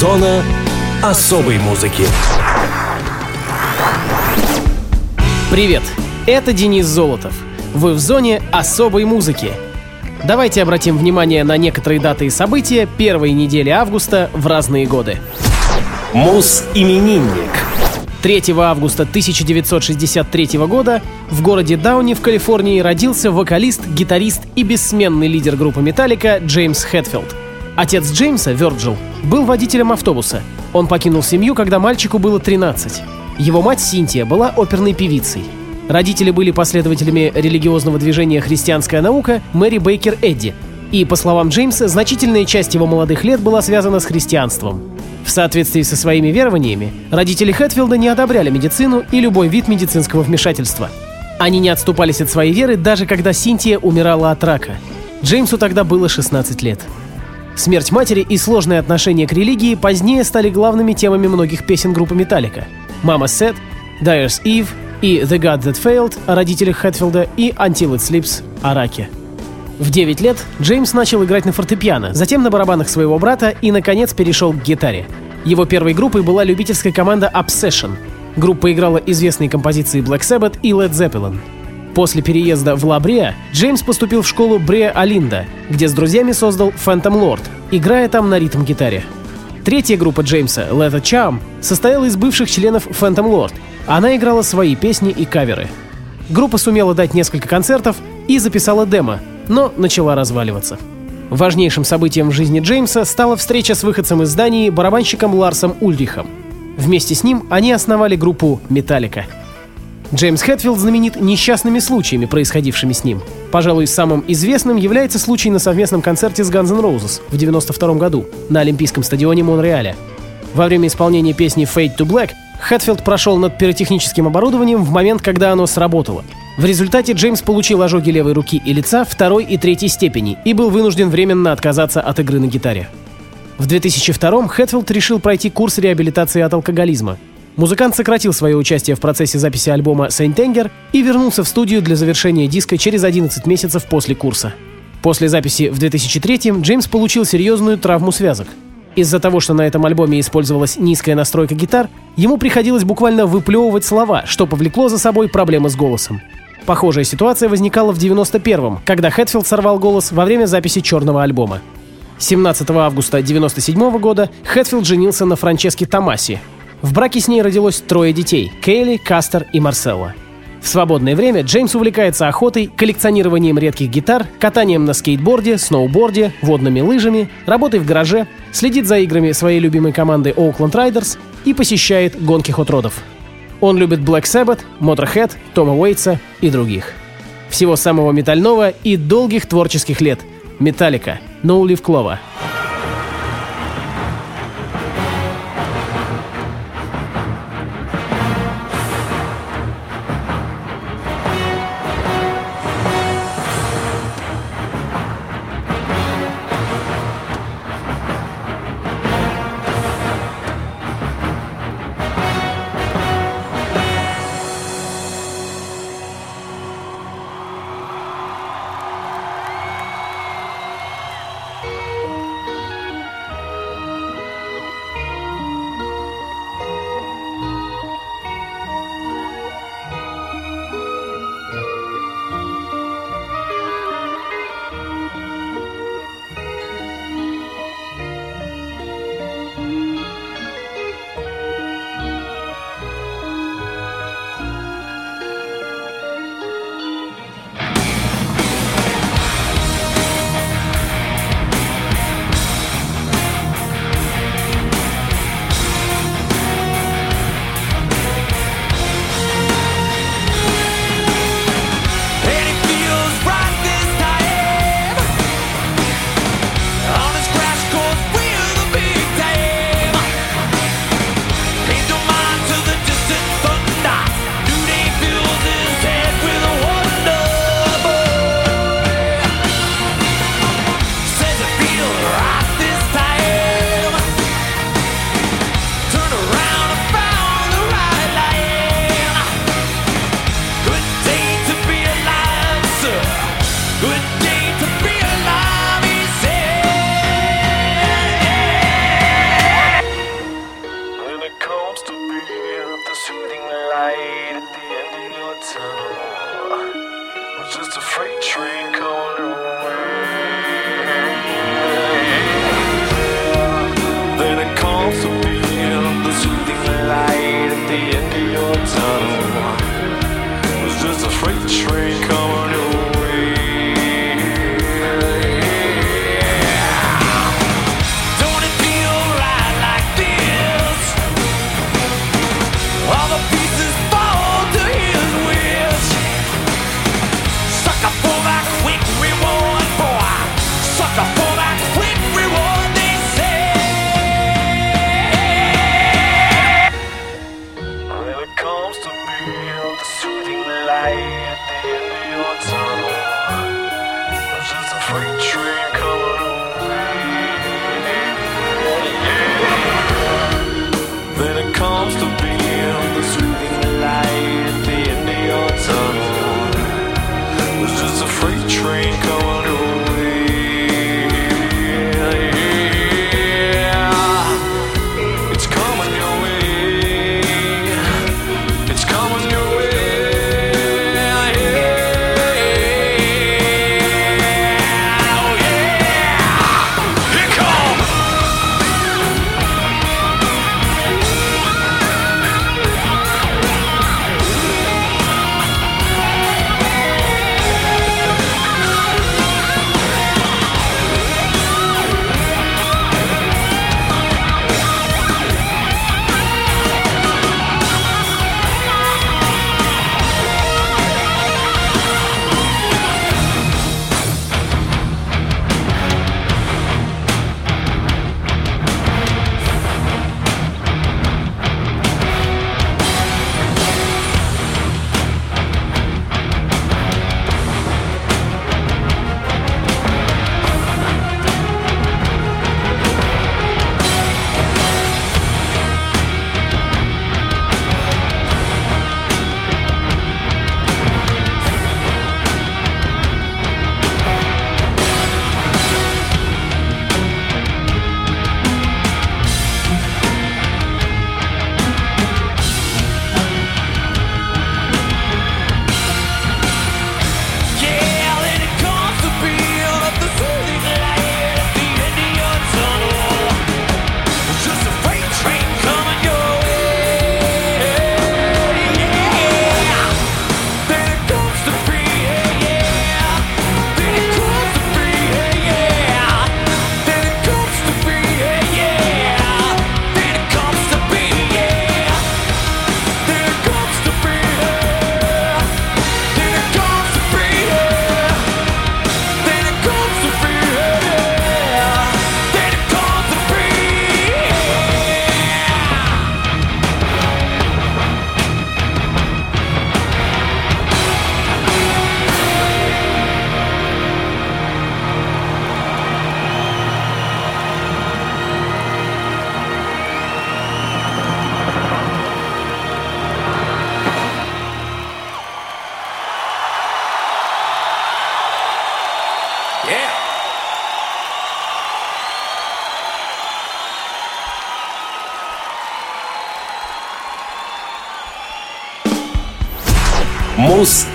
Зона особой музыки. Привет, это Денис Золотов. Вы в зоне особой музыки. Давайте обратим внимание на некоторые даты и события первой недели августа в разные годы. Мус-именинник. 3 августа 1963 года в городе Дауни в Калифорнии родился вокалист, гитарист и бессменный лидер группы Металлика Джеймс Хэтфилд. Отец Джеймса, Вёрджил, был водителем автобуса. Он покинул семью, когда мальчику было 13. Его мать Синтия была оперной певицей. Родители были последователями религиозного движения «Христианская наука» Мэри Бейкер Эдди, и, по словам Джеймса, значительная часть его молодых лет была связана с христианством. В соответствии со своими верованиями, родители Хэтфилда не одобряли медицину и любой вид медицинского вмешательства. Они не отступались от своей веры, даже когда Синтия умирала от рака. Джеймсу тогда было 16 лет. Смерть матери и сложные отношения к религии позднее стали главными темами многих песен группы Металлика. «Mama Said», «Dyer's Eve» и «The God That Failed» о родителях Хэтфилда и «Until It Sleeps» о раке. В 9 лет Джеймс начал играть на фортепиано, затем на барабанах своего брата и, наконец, перешел к гитаре. Его первой группой была любительская команда Obsession. Группа играла известные композиции Black Sabbath и Led Zeppelin. После переезда в Лабреа Джеймс поступил в школу Бреа Алинда, где с друзьями создал Phantom Lord, играя там на ритм-гитаре. Третья группа Джеймса, Let a Charm, состояла из бывших членов Phantom Lord. Она играла свои песни и каверы. Группа сумела дать несколько концертов и записала демо, но начала разваливаться. Важнейшим событием в жизни Джеймса стала встреча с выходцем из Дании барабанщиком Ларсом Ульрихом. Вместе с ним они основали группу «Металлика». Джеймс Хэтфилд знаменит несчастными случаями, происходившими с ним. Пожалуй, самым известным является случай на совместном концерте с Guns N' Roses в 1992 году на Олимпийском стадионе Монреаля. Во время исполнения песни «Fade to Black» Хэтфилд прошел над пиротехническим оборудованием в момент, когда оно сработало. В результате Джеймс получил ожоги левой руки и лица второй и третьей степени и был вынужден временно отказаться от игры на гитаре. В 2002 Хэтфилд решил пройти курс реабилитации от алкоголизма. Музыкант сократил свое участие в процессе записи альбома «Saint Anger» и вернулся в студию для завершения диска через 11 месяцев после курса. После записи в 2003 Джеймс получил серьезную травму связок. Из-за того, что на этом альбоме использовалась низкая настройка гитар, ему приходилось буквально выплевывать слова, что повлекло за собой проблемы с голосом. Похожая ситуация возникала в 91-м, когда Хэтфилд сорвал голос во время записи черного альбома. 17 августа 1997 года Хэтфилд женился на Франческе Томаси, в браке с ней родилось трое детей – Кейли, Кастер и Марселла. В свободное время Джеймс увлекается охотой, коллекционированием редких гитар, катанием на скейтборде, сноуборде, водными лыжами, работой в гараже, следит за играми своей любимой команды Oakland Riders и посещает гонки хот-родов. Он любит Black Sabbath, Motorhead, Тома Уэйтса и других. Всего самого метального и долгих творческих лет. Металлика, No Leaf Clover –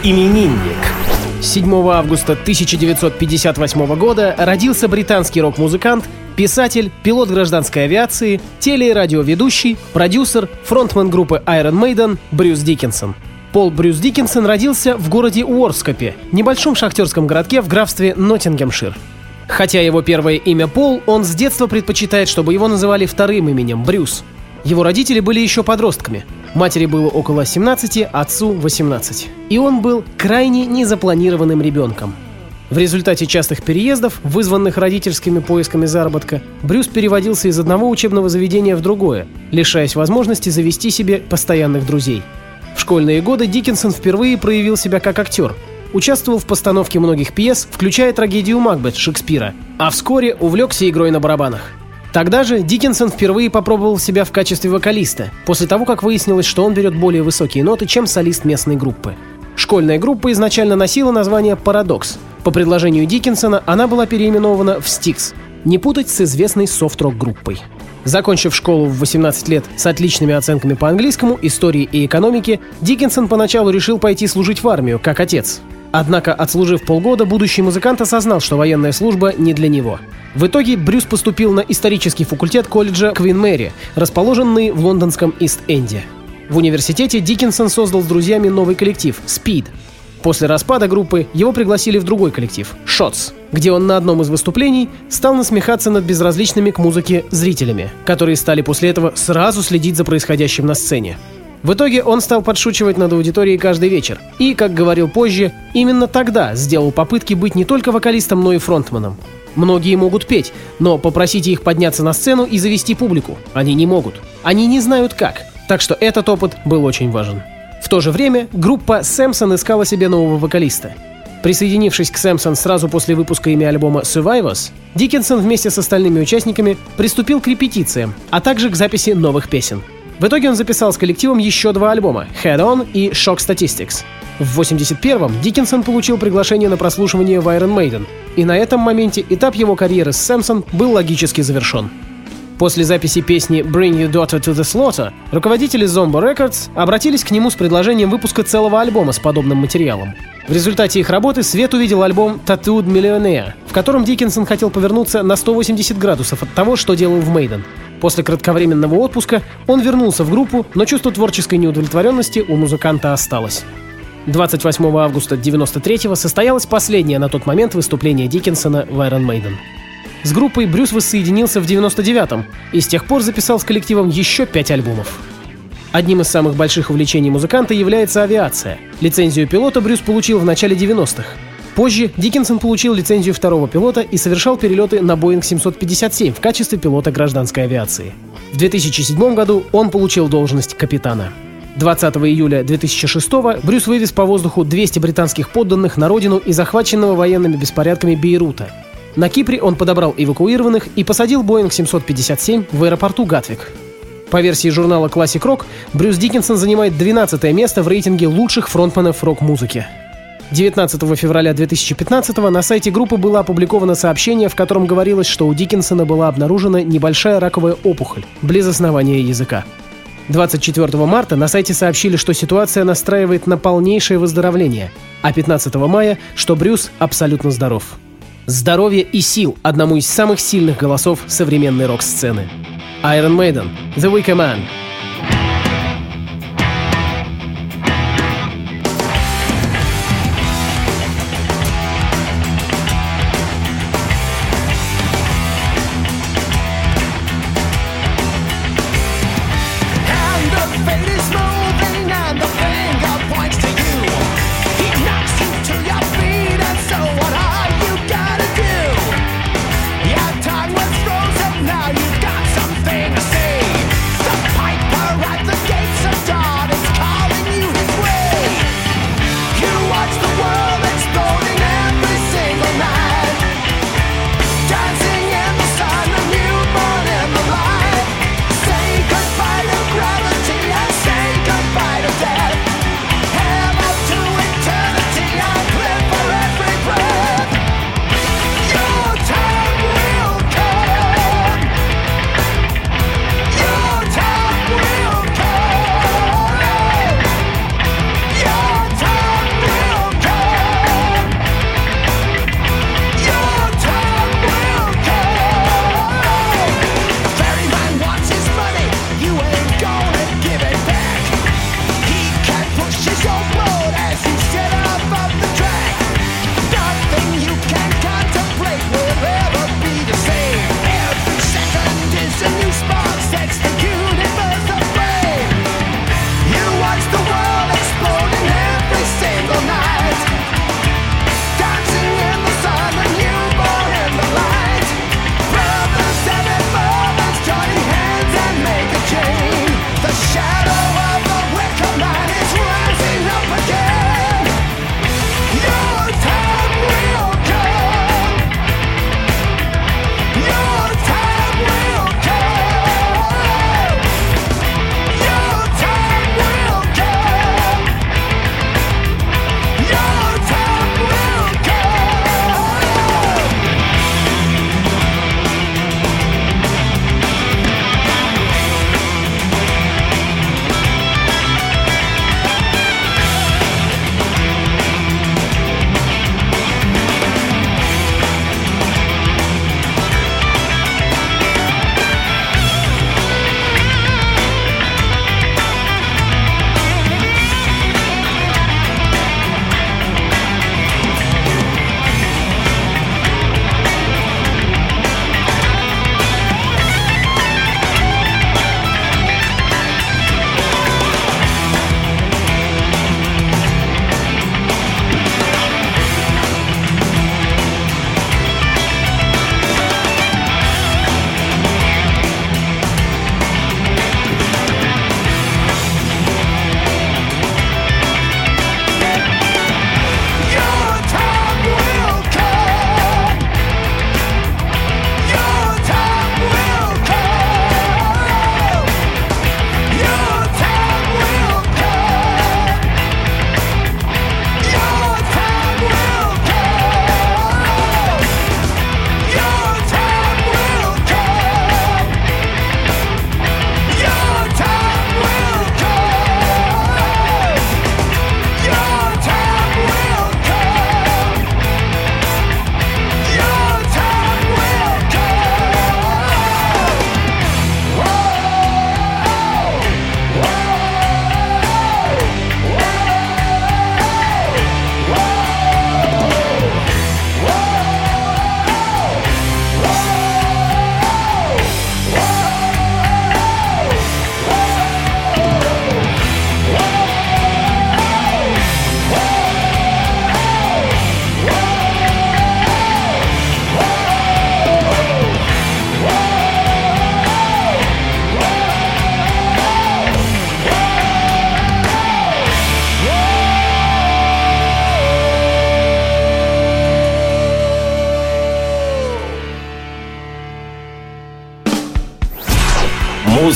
Мус-именинник. 7 августа 1958 года родился британский рок-музыкант, писатель, пилот гражданской авиации, теле- и радиоведущий, продюсер, фронтмен группы Iron Maiden Брюс Диккенсон. Пол Брюс Диккенсон родился в городе Уорскопе, небольшом шахтерском городке в графстве Ноттингемшир. Хотя его первое имя Пол, он с детства предпочитает, чтобы его называли вторым именем Брюс. Его родители были еще подростками. Матери было около 17, отцу 18. И он был крайне незапланированным ребенком. В результате частых переездов, вызванных родительскими поисками заработка, Брюс переводился из одного учебного заведения в другое, лишаясь возможности завести себе постоянных друзей. В школьные годы Диккенсон впервые проявил себя как актер. Участвовал в постановке многих пьес, включая трагедию «Макбет» Шекспира, а вскоре увлекся игрой на барабанах. Тогда же Диккенсон впервые попробовал себя в качестве вокалиста, после того, как выяснилось, что он берет более высокие ноты, чем солист местной группы. Школьная группа изначально носила название «Парадокс». По предложению Диккенсона она была переименована в «Стикс», не путать с известной софт-рок группой. Закончив школу в 18 лет с отличными оценками по английскому, истории и экономике, Диккенсон поначалу решил пойти служить в армию, как отец. Однако, отслужив полгода, будущий музыкант осознал, что военная служба не для него. В итоге Брюс поступил на исторический факультет колледжа Квин Мэри, расположенный в лондонском Ист-Энде. В университете Диккенсон создал с друзьями новый коллектив «Speed». После распада группы его пригласили в другой коллектив «Shots», где он на одном из выступлений стал насмехаться над безразличными к музыке зрителями, которые стали после этого сразу следить за происходящим на сцене. В итоге он стал подшучивать над аудиторией каждый вечер. И, как говорил позже, именно тогда сделал попытки быть не только вокалистом, но и фронтменом. Многие могут петь, но попросите их подняться на сцену и завести публику. Они не могут. Они не знают как. Так что этот опыт был очень важен. В то же время группа Сэмсон искала себе нового вокалиста. Присоединившись к Сэмсон сразу после выпуска ими альбома Survivors, Диккенсон вместе с остальными участниками приступил к репетициям, а также к записи новых песен – в итоге он записал с коллективом еще два альбома «Head On» и «Shock Statistics». В 81-м Диккенсон получил приглашение на прослушивание в Iron Maiden, и на этом моменте этап его карьеры с Сэмсон был логически завершен. После записи песни «Bring Your Daughter to the Slaughter» руководители Zombo Records обратились к нему с предложением выпуска целого альбома с подобным материалом. В результате их работы свет увидел альбом «Tattooed Millionaire», в котором Диккенсон хотел повернуться на 180 градусов от того, что делал в Мейден. После кратковременного отпуска он вернулся в группу, но чувство творческой неудовлетворенности у музыканта осталось. 28 августа 1993 состоялось последнее на тот момент выступление Диккенсона в Iron Maiden. С группой Брюс воссоединился в 99-м и с тех пор записал с коллективом еще пять альбомов. Одним из самых больших увлечений музыканта является авиация. Лицензию пилота Брюс получил в начале 90-х. Позже Диккенсон получил лицензию второго пилота и совершал перелеты на Boeing 757 в качестве пилота гражданской авиации. В 2007 году он получил должность капитана. 20 июля 2006 Брюс вывез по воздуху 200 британских подданных на родину и захваченного военными беспорядками Бейрута. На Кипре он подобрал эвакуированных и посадил Boeing 757 в аэропорту Гатвик. По версии журнала Classic Rock, Брюс Диккенсон занимает 12 место в рейтинге лучших фронтменов рок-музыки. 19 февраля 2015 на сайте группы было опубликовано сообщение, в котором говорилось, что у Диккенсона была обнаружена небольшая раковая опухоль близ основания языка. 24 марта на сайте сообщили, что ситуация настраивает на полнейшее выздоровление, а 15 мая, что Брюс абсолютно здоров. Здоровье и сил одному из самых сильных голосов современной рок-сцены. Iron Maiden, The Wicker Man –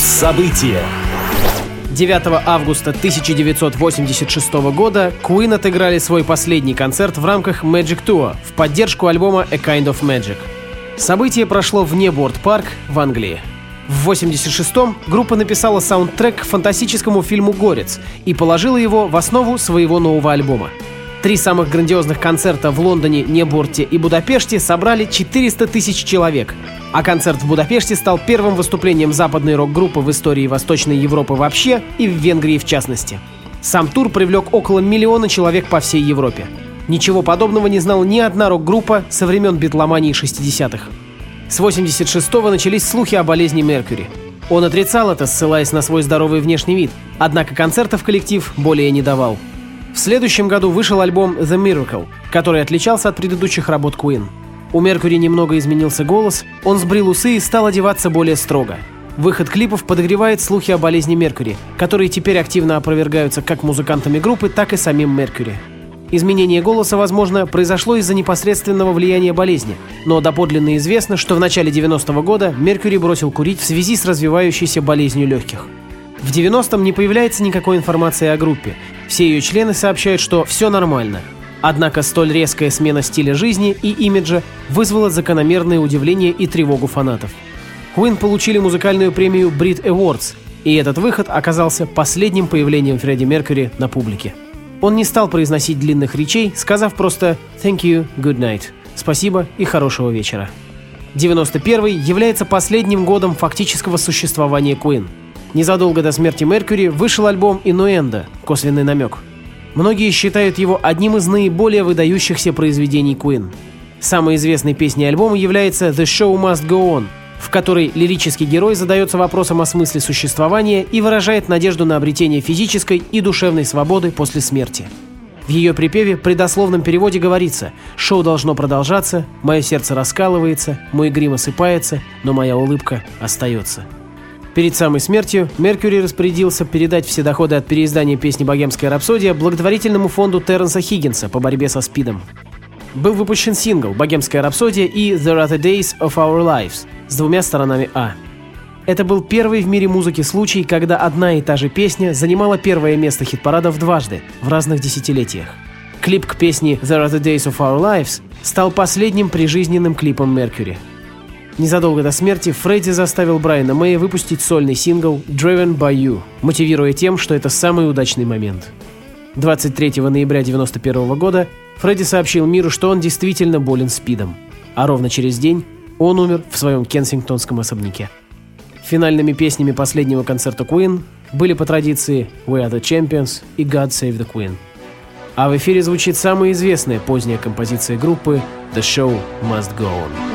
Муз-события 9 августа 1986 года Queen отыграли свой последний концерт в рамках Magic Tour в поддержку альбома A Kind of Magic. Событие прошло в Неборд-парк в Англии. В 86-м группа написала саундтрек к фантастическому фильму «Горец» и положила его в основу своего нового альбома. Три самых грандиозных концерта в Лондоне, Неборте и Будапеште собрали 400 тысяч человек, а концерт в Будапеште стал первым выступлением западной рок-группы в истории Восточной Европы вообще и в Венгрии в частности. Сам тур привлек около миллиона человек по всей Европе. Ничего подобного не знала ни одна рок-группа со времен битломании 60-х. С 86-го начались слухи о болезни Меркьюри. Он отрицал это, ссылаясь на свой здоровый внешний вид, однако концертов коллектив более не давал. В следующем году вышел альбом The Miracle, который отличался от предыдущих работ Queen. У Меркьюри немного изменился голос, он сбрил усы и стал одеваться более строго. Выход клипов подогревает слухи о болезни Меркьюри, которые теперь активно опровергаются как музыкантами группы, так и самим Меркьюри. Изменение голоса, возможно, произошло из-за непосредственного влияния болезни, но доподлинно известно, что в начале 90-го года Меркьюри бросил курить в связи с развивающейся болезнью легких. В 90-м не появляется никакой информации о группе. Все ее члены сообщают, что все нормально. Однако столь резкая смена стиля жизни и имиджа вызвала закономерное удивление и тревогу фанатов. Queen получили музыкальную премию Brit Awards, и этот выход оказался последним появлением Фредди Меркьюри на публике. Он не стал произносить длинных речей, сказав просто «Thank you, good night» – «Спасибо и хорошего вечера». 91 является последним годом фактического существования Queen – Незадолго до смерти Меркьюри вышел альбом «Инуэнда» — косвенный намек. Многие считают его одним из наиболее выдающихся произведений Queen. Самой известной песней альбома является «The Show Must Go On», в которой лирический герой задается вопросом о смысле существования и выражает надежду на обретение физической и душевной свободы после смерти. В ее припеве при дословном переводе говорится «Шоу должно продолжаться, мое сердце раскалывается, мой грим осыпается, но моя улыбка остается». Перед самой смертью Меркьюри распорядился передать все доходы от переиздания песни «Богемская рапсодия» благотворительному фонду Терренса Хиггинса по борьбе со СПИДом. Был выпущен сингл «Богемская рапсодия» и «There are the days of our lives» с двумя сторонами «А». Это был первый в мире музыки случай, когда одна и та же песня занимала первое место хит-парадов дважды, в разных десятилетиях. Клип к песне «There are the days of our lives» стал последним прижизненным клипом Меркьюри – Незадолго до смерти Фредди заставил Брайана Мэя выпустить сольный сингл «Driven by You», мотивируя тем, что это самый удачный момент. 23 ноября 1991 года Фредди сообщил миру, что он действительно болен СПИДом, а ровно через день он умер в своем кенсингтонском особняке. Финальными песнями последнего концерта Queen были по традиции «We are the Champions» и «God Save the Queen». А в эфире звучит самая известная поздняя композиция группы «The Show Must Go On».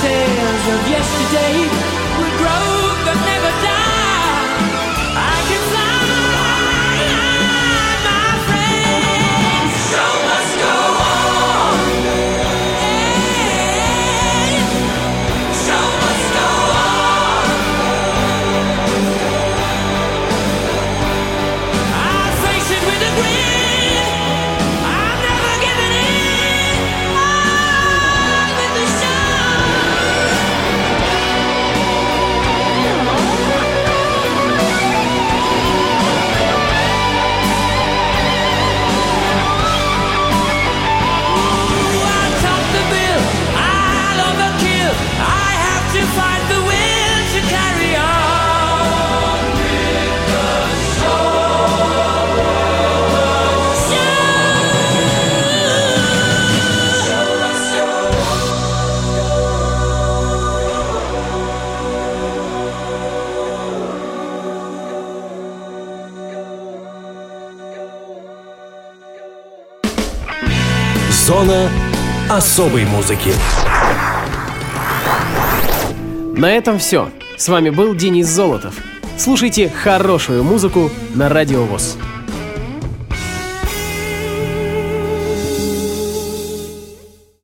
tales of yesterday. сезона особой музыки. На этом все. С вами был Денис Золотов. Слушайте хорошую музыку на Радиовоз.